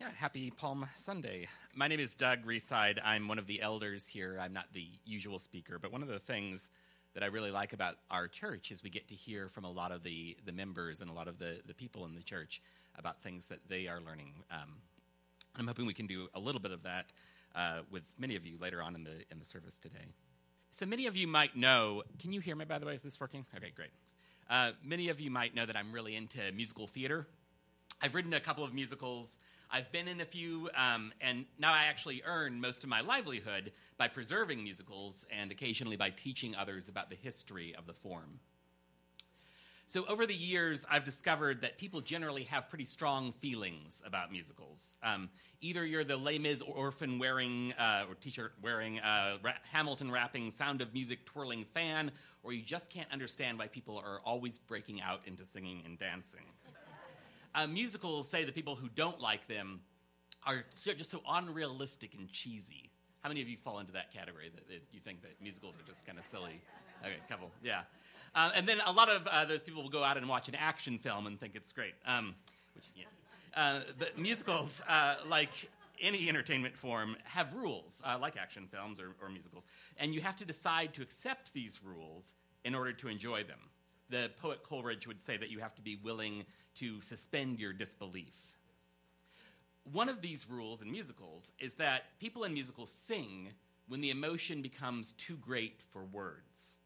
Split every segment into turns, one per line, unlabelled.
Yeah, happy Palm Sunday. My name is Doug Reside. I'm one of the elders here. I'm not the usual speaker, but one of the things that I really like about our church is we get to hear from a lot of the, the members and a lot of the, the people in the church about things that they are learning. Um, I'm hoping we can do a little bit of that uh, with many of you later on in the, in the service today. So, many of you might know. Can you hear me, by the way? Is this working? Okay, great. Uh, many of you might know that I'm really into musical theater. I've written a couple of musicals. I've been in a few, um, and now I actually earn most of my livelihood by preserving musicals and occasionally by teaching others about the history of the form. So, over the years, I've discovered that people generally have pretty strong feelings about musicals. Um, either you're the Les Mis orphan wearing, uh, or t shirt wearing, uh, ra- Hamilton rapping, sound of music twirling fan, or you just can't understand why people are always breaking out into singing and dancing. Uh, musicals say the people who don't like them are just so unrealistic and cheesy. How many of you fall into that category that, that you think that musicals are just kind of silly? Okay, couple, yeah. Uh, and then a lot of uh, those people will go out and watch an action film and think it's great. Um, which, yeah. Uh, but musicals, uh, like any entertainment form, have rules, uh, like action films or, or musicals. And you have to decide to accept these rules in order to enjoy them. The poet Coleridge would say that you have to be willing to suspend your disbelief. One of these rules in musicals is that people in musicals sing when the emotion becomes too great for words.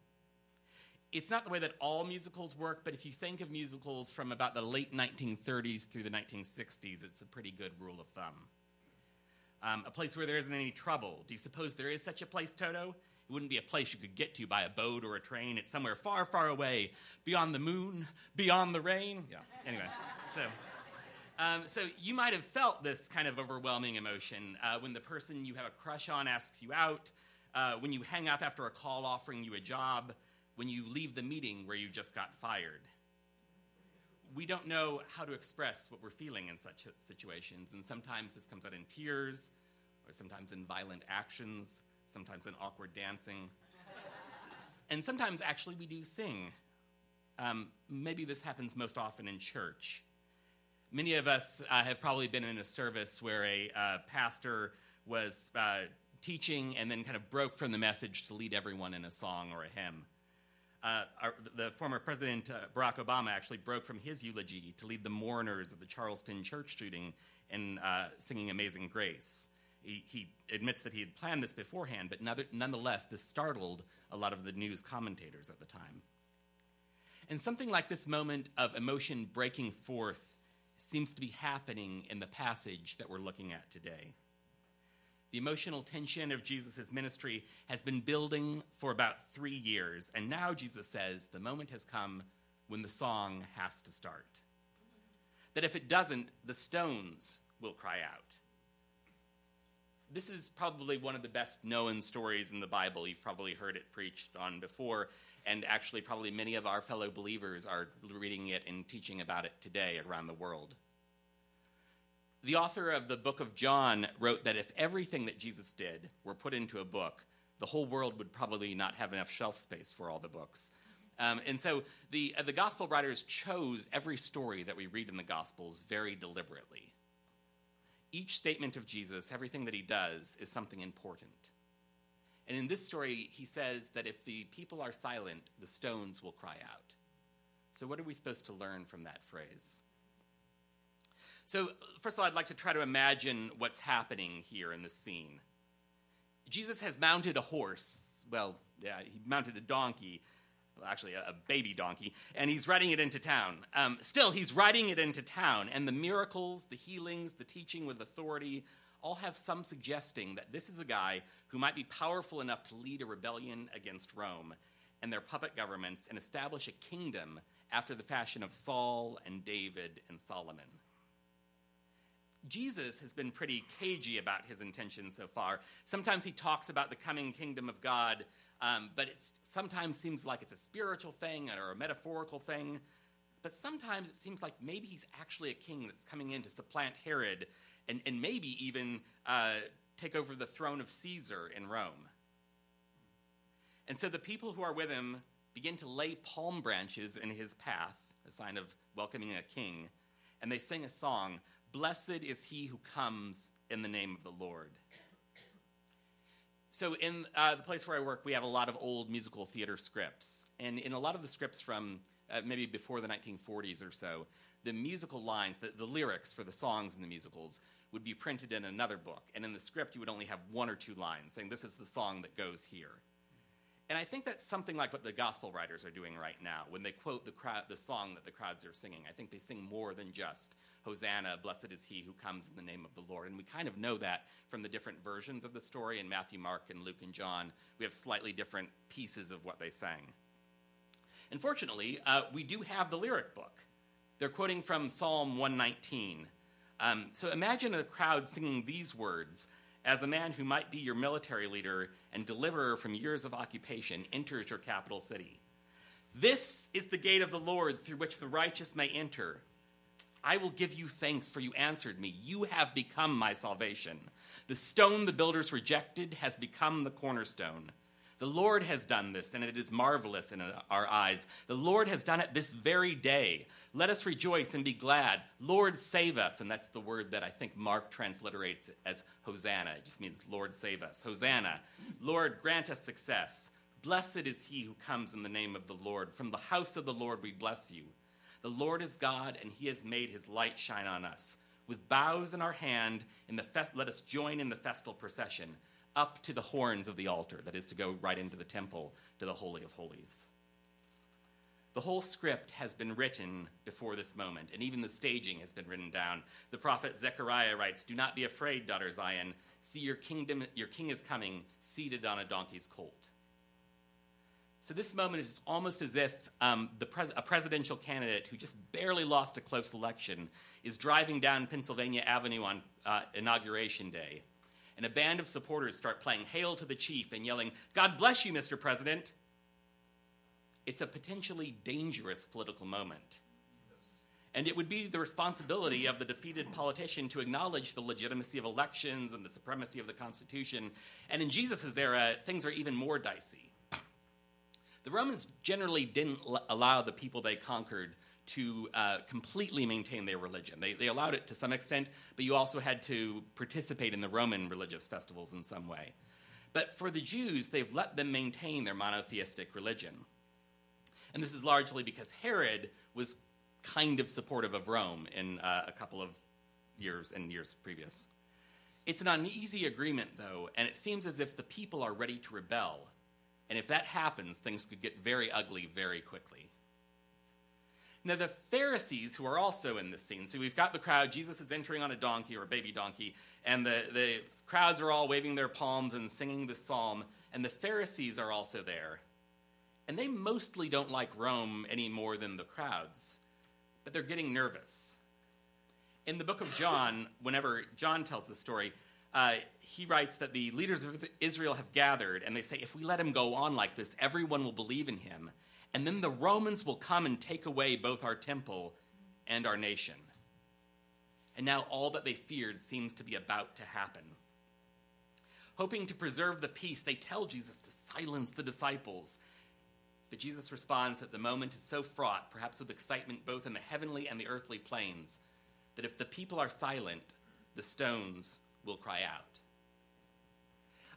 It's not the way that all musicals work, but if you think of musicals from about the late 1930s through the 1960s, it's a pretty good rule of thumb. Um, a place where there isn't any trouble. Do you suppose there is such a place, Toto? It wouldn't be a place you could get to by a boat or a train. It's somewhere far, far away, beyond the moon, beyond the rain. Yeah, anyway. So. Um, so you might have felt this kind of overwhelming emotion uh, when the person you have a crush on asks you out, uh, when you hang up after a call offering you a job, when you leave the meeting where you just got fired. We don't know how to express what we're feeling in such situations, and sometimes this comes out in tears, or sometimes in violent actions, sometimes in awkward dancing, and sometimes actually we do sing. Um, maybe this happens most often in church. Many of us uh, have probably been in a service where a uh, pastor was uh, teaching and then kind of broke from the message to lead everyone in a song or a hymn. Uh, our, the former president uh, Barack Obama actually broke from his eulogy to lead the mourners of the Charleston church shooting in uh, singing Amazing Grace. He, admits that he had planned this beforehand, but nonetheless, this startled a lot of the news commentators at the time. And something like this moment of emotion breaking forth seems to be happening in the passage that we're looking at today. The emotional tension of Jesus' ministry has been building for about three years, and now Jesus says the moment has come when the song has to start. That if it doesn't, the stones will cry out. This is probably one of the best known stories in the Bible. You've probably heard it preached on before, and actually, probably many of our fellow believers are reading it and teaching about it today around the world. The author of the book of John wrote that if everything that Jesus did were put into a book, the whole world would probably not have enough shelf space for all the books. Um, and so the, uh, the gospel writers chose every story that we read in the gospels very deliberately. Each statement of Jesus, everything that he does, is something important. And in this story, he says that if the people are silent, the stones will cry out. So, what are we supposed to learn from that phrase? So, first of all, I'd like to try to imagine what's happening here in this scene. Jesus has mounted a horse. Well, yeah, he mounted a donkey, actually, a, baby donkey, and he's riding it into town. Um, still, he's riding it into town, and the miracles, the healings, the teaching with authority all have some suggesting that this is a guy who might be powerful enough to lead a rebellion against Rome and their puppet governments and establish a kingdom after the fashion of Saul and David and Solomon. Jesus has been pretty cagey about his intentions so far. Sometimes he talks about the coming kingdom of God, um, but it sometimes seems like it's a spiritual thing or a metaphorical thing. But sometimes it seems like maybe he's actually a king that's coming in to supplant Herod and, and maybe even uh, take over the throne of Caesar in Rome. And so the people who are with him begin to lay palm branches in his path, a sign of welcoming a king, and they sing a song Blessed is he who comes in the name of the Lord. So, in uh, the place where I work, we have a lot of old musical theater scripts. And in a lot of the scripts from uh, maybe before the 1940s or so, the musical lines, the, the lyrics for the songs in the musicals, would be printed in another book. And in the script, you would only have one or two lines saying, This is the song that goes here. And I think that's something like what the gospel writers are doing right now. When they quote the, crowd, the song that the crowds are singing, I think they sing more than just Hosanna, blessed is he who comes in the name of the Lord. And we kind of know that from the different versions of the story in Matthew, Mark, and Luke and John. We have slightly different pieces of what they sang. Unfortunately, uh, we do have the lyric book. They're quoting from Psalm 119. Um, so imagine a crowd singing these words as a man who might be your military leader and deliverer from years of occupation enters your capital city. This is the gate of the Lord through which the righteous may enter. I will give you thanks, for you answered me. You have become my salvation. The stone the builders rejected has become the cornerstone. The Lord has done this, and it is marvelous in our eyes. The Lord has done it this very day. Let us rejoice and be glad. Lord, save us. And that's the word that I think Mark transliterates as Hosanna. It just means Lord, save us. Hosanna. Lord, grant us success. Blessed is he who comes in the name of the Lord. From the house of the Lord we bless you. The Lord is God, and he has made his light shine on us. With bows in our hand, in the fest- let us join in the festal procession up to the horns of the altar, that is, to go right into the temple, to the Holy of Holies. The whole script has been written before this moment, and even the staging has been written down. The prophet Zechariah writes, Do not be afraid, daughter Zion. See, your, kingdom, your king is coming, seated on a donkey's colt. So, this moment is almost as if um, pres- a presidential candidate who just barely lost a close election is driving down Pennsylvania Avenue on uh, Inauguration Day and a band of supporters start playing Hail to the Chief and yelling, God bless you, Mr. President. It's a potentially dangerous political moment. And it would be the responsibility of the defeated politician to acknowledge the legitimacy of elections and the supremacy of the Constitution. And in Jesus' era, things are even more dicey. The Romans generally didn't allow the people they conquered to uh, completely maintain their religion. They, they allowed it to some extent, but you also had to participate in the Roman religious festivals in some way. But for the Jews, they've let them maintain their monotheistic religion. And this is largely because Herod was kind of supportive of Rome in uh, a couple of years and years previous. It's an uneasy agreement, though, and it seems as if the people are ready to rebel. And if that happens, things could get very ugly very quickly. Now, the Pharisees, who are also in this scene, so we've got the crowd, Jesus is entering on a donkey or a baby donkey, and the, the crowds are all waving their palms and singing the psalm, and the Pharisees are also there. And they mostly don't like Rome any more than the crowds, but they're getting nervous. In the book of John, whenever John tells the story, uh, he writes that the leaders of Israel have gathered, and they say, if we let him go on like this, everyone will believe in him and then the Romans will come and take away both our temple and our nation. And now all that they feared seems to be about to happen. Hoping to preserve the peace, they tell Jesus to silence the disciples. But Jesus responds that the moment is so fraught, perhaps with excitement both in the heavenly and the earthly planes, that if the people are silent, the stones will cry out.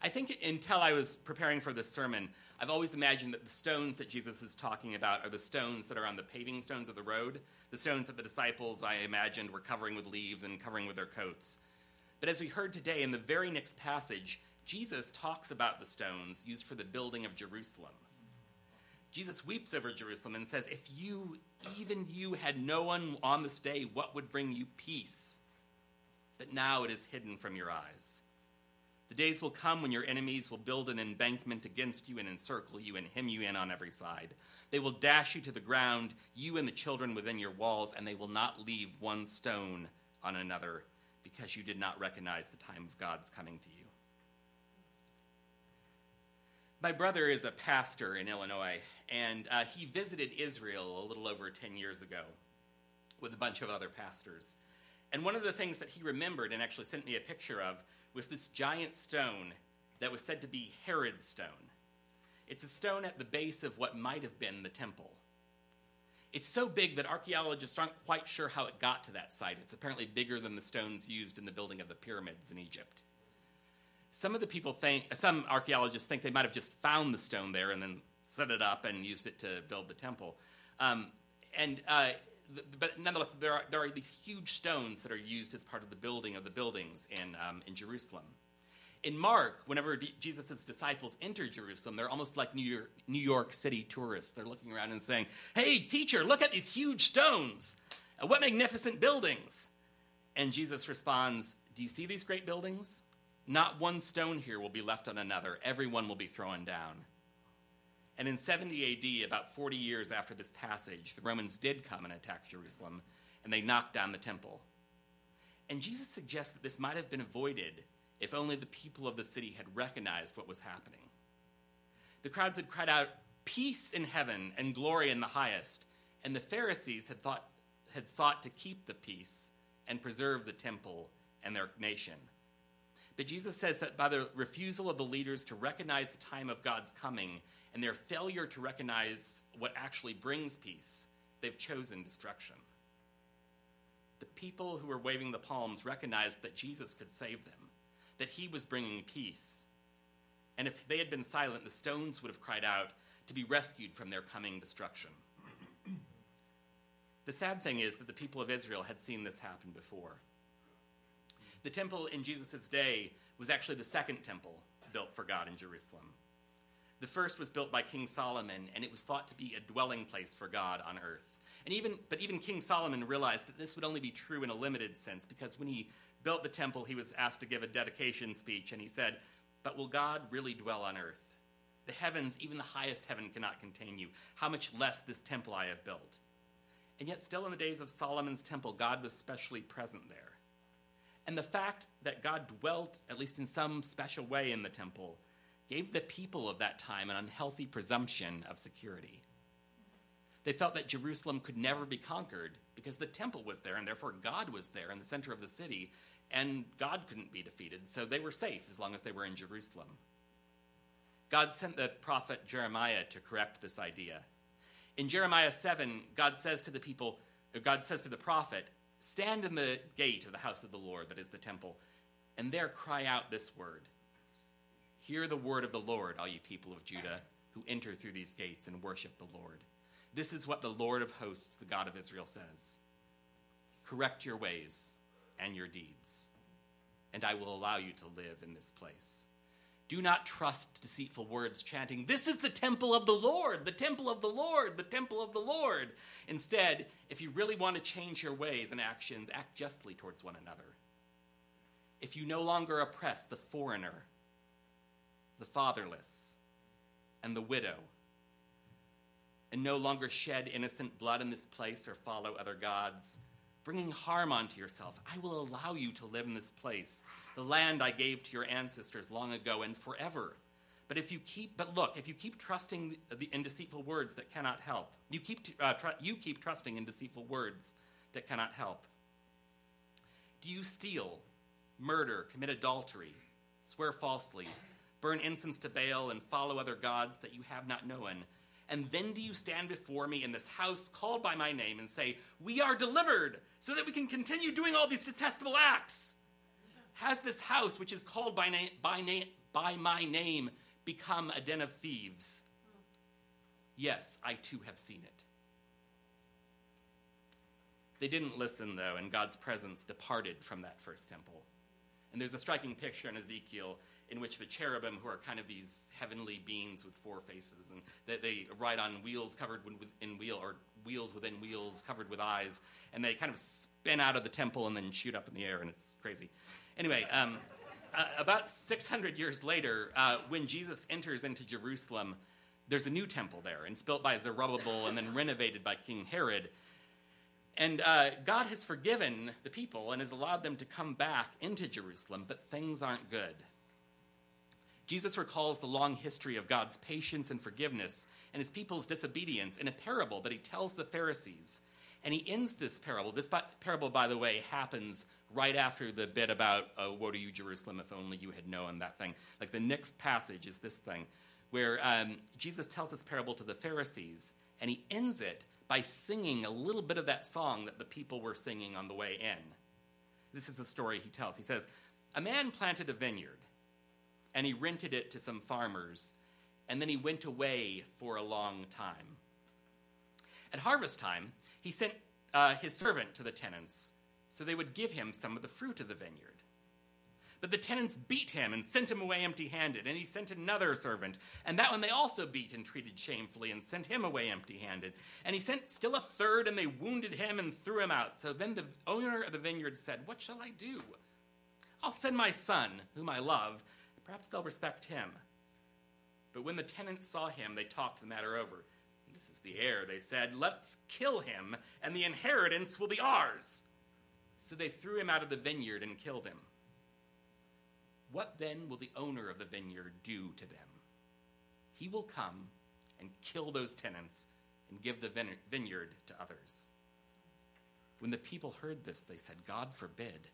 I think until I was preparing for this sermon, I've always imagined that the stones that Jesus is talking about are the stones that are on the paving stones of the road, the stones that the disciples, I imagined, were covering with leaves and covering with their coats. But as we heard today, in the very next passage, Jesus talks about the stones used for the building of Jerusalem. Jesus weeps over Jerusalem and says, If you, even you, had known on this day what would bring you peace, but now it is hidden from your eyes. The days will come when your enemies will build an embankment against you and encircle you and hem you in on every side. They will dash you to the ground, you and the children within your walls, and they will not leave one stone on another because you did not recognize the time of God's coming to you. My brother is a pastor in Illinois, and uh, he visited Israel a little over 10 years ago with a bunch of other pastors. And one of the things that he remembered and actually sent me a picture of was this giant stone that was said to be Herod's stone. It's a stone at the base of what might have been the temple. It's so big that archaeologists aren't quite sure how it got to that site. It's apparently bigger than the stones used in the building of the pyramids in Egypt. Some of the people think, some archaeologists think they might have just found the stone there and then set it up and used it to build the temple. Um, and uh, but nonetheless, there are, there are these huge stones that are used as part of the building of the buildings in, um, in Jerusalem. In Mark, whenever D- Jesus' disciples enter Jerusalem, they're almost like New York, New York City tourists. They're looking around and saying, Hey, teacher, look at these huge stones. Uh, what magnificent buildings. And Jesus responds, Do you see these great buildings? Not one stone here will be left on another, everyone will be thrown down. And in 70 AD, about 40 years after this passage, the Romans did come and attack Jerusalem, and they knocked down the temple. And Jesus suggests that this might have been avoided if only the people of the city had recognized what was happening. The crowds had cried out, Peace in heaven and glory in the highest, and the Pharisees had, thought, had sought to keep the peace and preserve the temple and their nation. But Jesus says that by the refusal of the leaders to recognize the time of God's coming and their failure to recognize what actually brings peace, they've chosen destruction. The people who were waving the palms recognized that Jesus could save them, that he was bringing peace. And if they had been silent, the stones would have cried out to be rescued from their coming destruction. the sad thing is that the people of Israel had seen this happen before. The temple in Jesus' day was actually the second temple built for God in Jerusalem. The first was built by King Solomon, and it was thought to be a dwelling place for God on earth. And even, but even King Solomon realized that this would only be true in a limited sense, because when he built the temple, he was asked to give a dedication speech, and he said, But will God really dwell on earth? The heavens, even the highest heaven, cannot contain you. How much less this temple I have built? And yet, still in the days of Solomon's temple, God was specially present there. And the fact that God dwelt, at least in some special way, in the temple gave the people of that time an unhealthy presumption of security. They felt that Jerusalem could never be conquered because the temple was there, and therefore God was there in the center of the city, and God couldn't be defeated, so they were safe as long as they were in Jerusalem. God sent the prophet Jeremiah to correct this idea. In Jeremiah 7, God says to the people, God says to the prophet, Stand in the gate of the house of the Lord, that is the temple, and there cry out this word Hear the word of the Lord, all you people of Judah who enter through these gates and worship the Lord. This is what the Lord of hosts, the God of Israel, says Correct your ways and your deeds, and I will allow you to live in this place. Do not trust deceitful words chanting, This is the temple of the Lord, the temple of the Lord, the temple of the Lord. Instead, if you really want to change your ways and actions, act justly towards one another. If you no longer oppress the foreigner, the fatherless, and the widow, and no longer shed innocent blood in this place or follow other gods, bringing harm onto yourself. I will allow you to live in this place, the land I gave to your ancestors long ago and forever. But if you keep, but look, if you keep trusting the, in deceitful words that cannot help, you keep, uh, tr- you keep trusting in deceitful words that cannot help. Do you steal, murder, commit adultery, swear falsely, burn incense to Baal, and follow other gods that you have not known. And then do you stand before me in this house called by my name and say, We are delivered, so that we can continue doing all these detestable acts? Has this house, which is called by, na- by, na- by my name, become a den of thieves? Yes, I too have seen it. They didn't listen, though, and God's presence departed from that first temple. And there's a striking picture in Ezekiel in which the cherubim, who are kind of these heavenly beings with four faces, and they, they ride on wheels covered in wheel or wheels within wheels covered with eyes, and they kind of spin out of the temple and then shoot up in the air, and it's crazy. Anyway, um, uh, about 600 years later, uh, when Jesus enters into Jerusalem, there's a new temple there, and it's built by Zerubbabel and then renovated by King Herod. And uh, God has forgiven the people and has allowed them to come back into Jerusalem, but things aren't good. Jesus recalls the long history of God's patience and forgiveness and his people's disobedience in a parable that he tells the Pharisees. And he ends this parable. This parable, by the way, happens right after the bit about, uh, Woe to you, Jerusalem, if only you had known that thing. Like the next passage is this thing, where um, Jesus tells this parable to the Pharisees, and he ends it by singing a little bit of that song that the people were singing on the way in. This is a story he tells. He says, A man planted a vineyard, and he rented it to some farmers, and then he went away for a long time. At harvest time, he sent uh, his servant to the tenants so they would give him some of the fruit of the vineyard. But the tenants beat him and sent him away empty handed. And he sent another servant. And that one they also beat and treated shamefully and sent him away empty handed. And he sent still a third, and they wounded him and threw him out. So then the owner of the vineyard said, What shall I do? I'll send my son, whom I love. Perhaps they'll respect him. But when the tenants saw him, they talked the matter over. This is the heir, they said. Let's kill him, and the inheritance will be ours. So they threw him out of the vineyard and killed him. What then will the owner of the vineyard do to them? He will come and kill those tenants and give the vineyard to others. When the people heard this, they said, God forbid.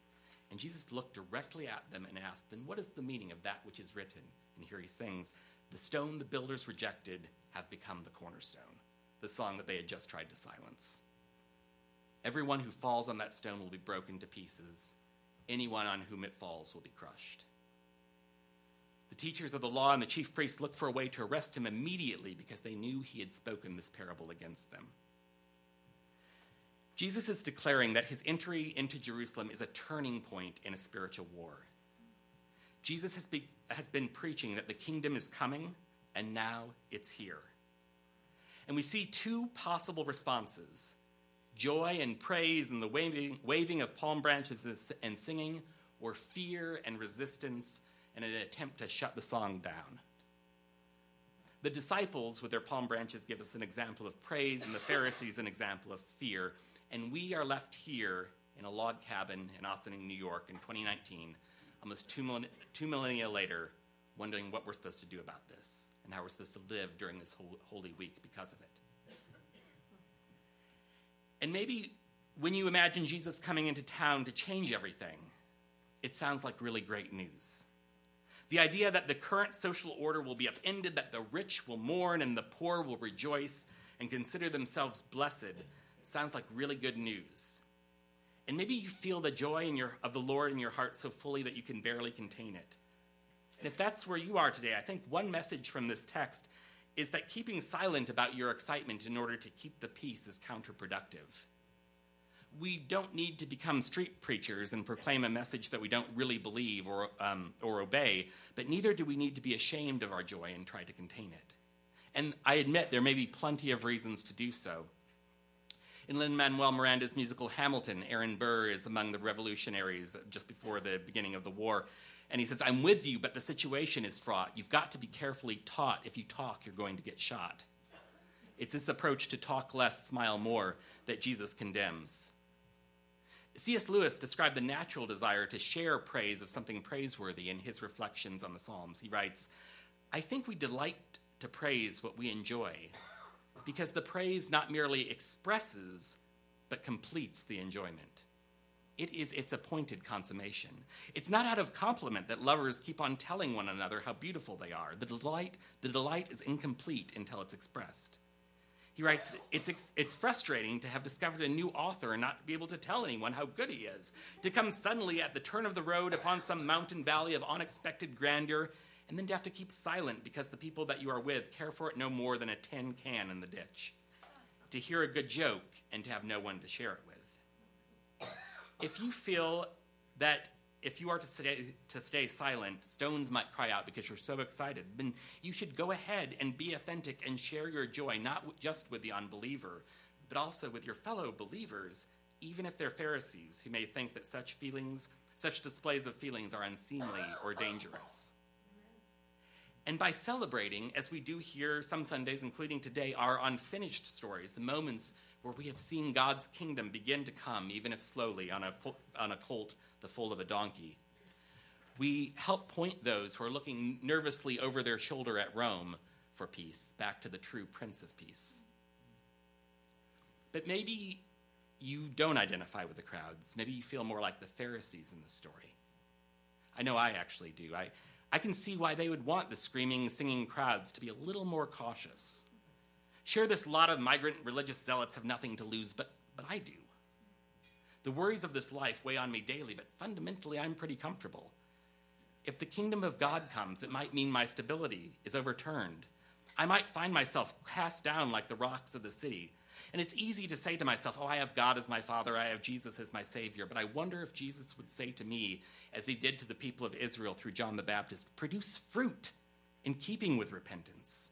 And Jesus looked directly at them and asked, Then what is the meaning of that which is written? And here he sings, The stone the builders rejected have become the cornerstone, the song that they had just tried to silence. Everyone who falls on that stone will be broken to pieces. Anyone on whom it falls will be crushed. The teachers of the law and the chief priests looked for a way to arrest him immediately because they knew he had spoken this parable against them. Jesus is declaring that his entry into Jerusalem is a turning point in a spiritual war. Jesus has, be, has been preaching that the kingdom is coming, and now it's here. And we see two possible responses joy and praise and the waving, waving of palm branches and singing, or fear and resistance and an attempt to shut the song down. The disciples, with their palm branches, give us an example of praise, and the Pharisees, an example of fear. And we are left here in a log cabin in Ossining, New York in 2019, almost two, millenn- two millennia later, wondering what we're supposed to do about this and how we're supposed to live during this holy week because of it. And maybe when you imagine Jesus coming into town to change everything, it sounds like really great news. The idea that the current social order will be upended, that the rich will mourn and the poor will rejoice and consider themselves blessed, sounds like really good news. And maybe you feel the joy in your, of the Lord in your heart so fully that you can barely contain it. And if that's where you are today, I think one message from this text is that keeping silent about your excitement in order to keep the peace is counterproductive we don't need to become street preachers and proclaim a message that we don't really believe or, um, or obey, but neither do we need to be ashamed of our joy and try to contain it. And I admit there may be plenty of reasons to do so. In Lin Manuel Miranda's musical Hamilton, Aaron Burr is among the revolutionaries just before the beginning of the war. And he says, I'm with you, but the situation is fraught. You've got to be carefully taught. If you talk, you're going to get shot. It's this approach to talk less, smile more that Jesus condemns. C.S. Lewis described the natural desire to share praise of something praiseworthy in his reflections on the Psalms. He writes, I think we delight to praise what we enjoy because the praise not merely expresses, but completes the enjoyment. It is its appointed consummation. It's not out of compliment that lovers keep on telling one another how beautiful they are. The delight, the delight is incomplete until it's expressed. He writes, it's, it's frustrating to have discovered a new author and not be able to tell anyone how good he is. To come suddenly at the turn of the road upon some mountain valley of unexpected grandeur, and then to have to keep silent because the people that you are with care for it no more than a tin can in the ditch. To hear a good joke and to have no one to share it with. If you feel that if you are to stay, to stay silent, stones might cry out because you're so excited. Then you should go ahead and be authentic and share your joy, not just with the unbeliever, but also with your fellow believers, even if they're Pharisees who may think that such feelings, such displays of feelings are unseemly or dangerous. And by celebrating, as we do here some Sundays, including today, our unfinished stories, the moments where we have seen God's kingdom begin to come, even if slowly, on a, on a colt the foal of a donkey. We help point those who are looking nervously over their shoulder at Rome for peace back to the true Prince of Peace. But maybe you don't identify with the crowds. Maybe you feel more like the Pharisees in the story. I know I actually do. I, I can see why they would want the screaming, singing crowds to be a little more cautious. Sure, this lot of migrant religious zealots have nothing to lose, but, but I do. The worries of this life weigh on me daily, but fundamentally, I'm pretty comfortable. If the kingdom of God comes, it might mean my stability is overturned. I might find myself cast down like the rocks of the city. And it's easy to say to myself, Oh, I have God as my Father, I have Jesus as my Savior. But I wonder if Jesus would say to me, as he did to the people of Israel through John the Baptist, produce fruit in keeping with repentance.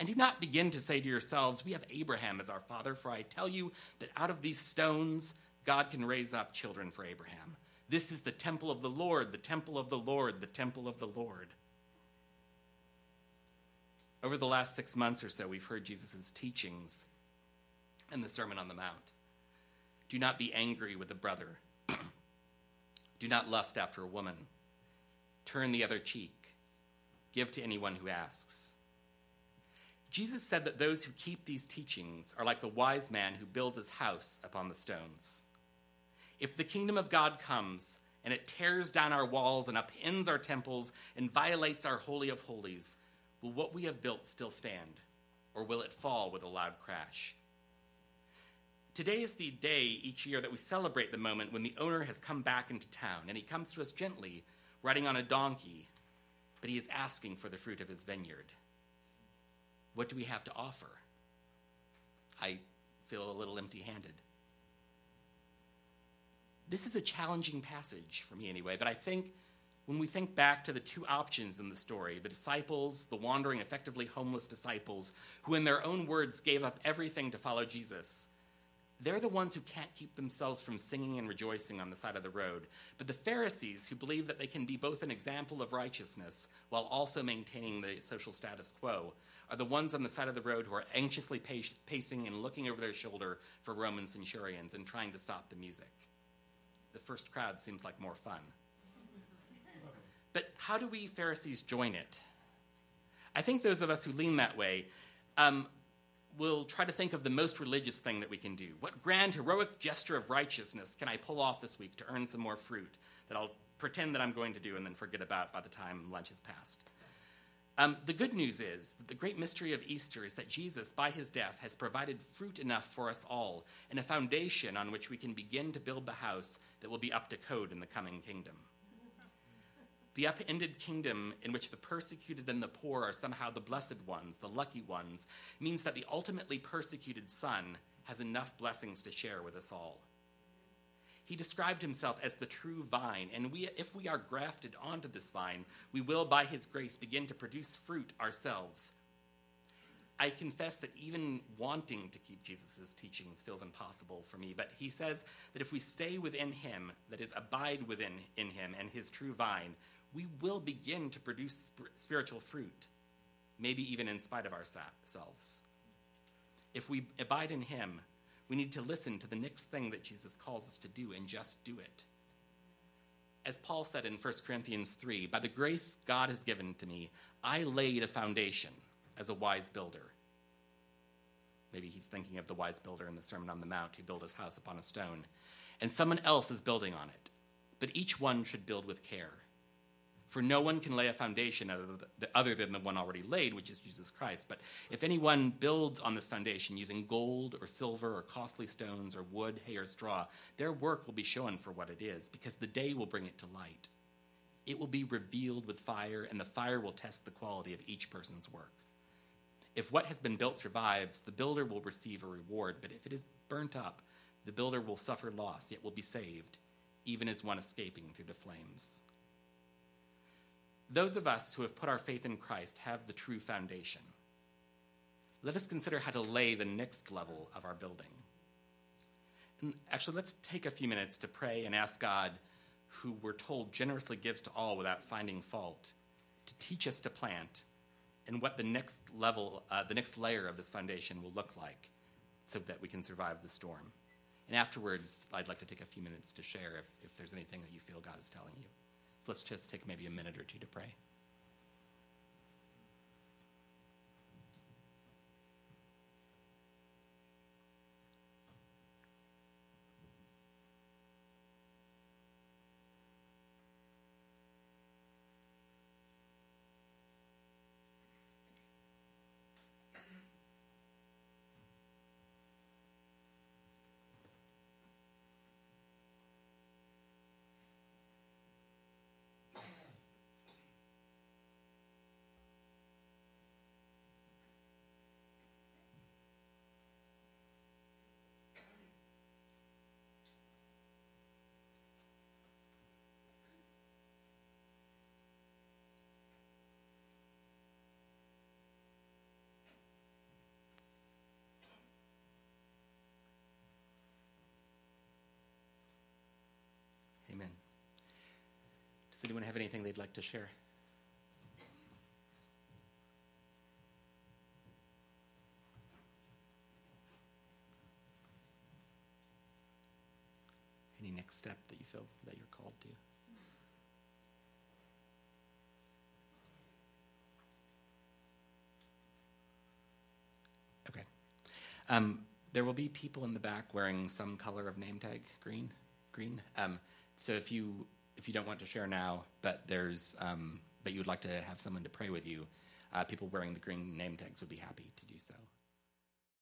And do not begin to say to yourselves, We have Abraham as our father, for I tell you that out of these stones God can raise up children for Abraham. This is the temple of the Lord, the temple of the Lord, the temple of the Lord. Over the last six months or so, we've heard Jesus' teachings in the Sermon on the Mount. Do not be angry with a brother. Do not lust after a woman. Turn the other cheek. Give to anyone who asks. Jesus said that those who keep these teachings are like the wise man who builds his house upon the stones. If the kingdom of God comes and it tears down our walls and upends our temples and violates our Holy of Holies, will what we have built still stand? Or will it fall with a loud crash? Today is the day each year that we celebrate the moment when the owner has come back into town and he comes to us gently, riding on a donkey, but he is asking for the fruit of his vineyard. What do we have to offer? I feel a little empty handed. This is a challenging passage for me anyway, but I think when we think back to the two options in the story the disciples, the wandering, effectively homeless disciples, who in their own words gave up everything to follow Jesus, they're the ones who can't keep themselves from singing and rejoicing on the side of the road. But the Pharisees, who believe that they can be both an example of righteousness while also maintaining the social status quo, are the ones on the side of the road who are anxiously pacing and looking over their shoulder for Roman centurions and trying to stop the music. The first crowd seems like more fun. But how do we Pharisees join it? I think those of us who lean that way um, will try to think of the most religious thing that we can do. What grand, heroic gesture of righteousness can I pull off this week to earn some more fruit that I'll pretend that I'm going to do and then forget about by the time lunch has passed? Um, the good news is that the great mystery of Easter is that Jesus, by his death, has provided fruit enough for us all and a foundation on which we can begin to build the house that will be up to code in the coming kingdom. The upended kingdom in which the persecuted and the poor are somehow the blessed ones, the lucky ones, means that the ultimately persecuted Son has enough blessings to share with us all. He described himself as the true vine, and we, if we are grafted onto this vine, we will, by his grace, begin to produce fruit ourselves. I confess that even wanting to keep Jesus' teachings feels impossible for me, but he says that if we stay within him, that is, abide within in him and his true vine, we will begin to produce spiritual fruit, maybe even in spite of ourselves. If we abide in him, we need to listen to the next thing that Jesus calls us to do and just do it. As Paul said in 1 Corinthians 3, by the grace God has given to me, I laid a foundation as a wise builder. Maybe he's thinking of the wise builder in the Sermon on the Mount who built his house upon a stone. And someone else is building on it. But each one should build with care. For no one can lay a foundation other than the one already laid, which is Jesus Christ. But if anyone builds on this foundation using gold or silver or costly stones or wood, hay, or straw, their work will be shown for what it is, because the day will bring it to light. It will be revealed with fire, and the fire will test the quality of each person's work. If what has been built survives, the builder will receive a reward, but if it is burnt up, the builder will suffer loss, yet will be saved, even as one escaping through the flames. Those of us who have put our faith in Christ have the true foundation. Let us consider how to lay the next level of our building. And actually, let's take a few minutes to pray and ask God, who we're told generously gives to all without finding fault, to teach us to plant and what the next level, uh, the next layer of this foundation will look like so that we can survive the storm. And afterwards, I'd like to take a few minutes to share if, if there's anything that you feel God is telling you. So let's just take maybe a minute or two to pray. Does anyone have anything they'd like to share? Any next step that you feel that you're called to? Okay. Um, there will be people in the back wearing some color of name tag, green, green. Um, so if you if you don't want to share now, but there's um, but you would like to have someone to pray with you, uh, people wearing the green name tags would be happy to do so.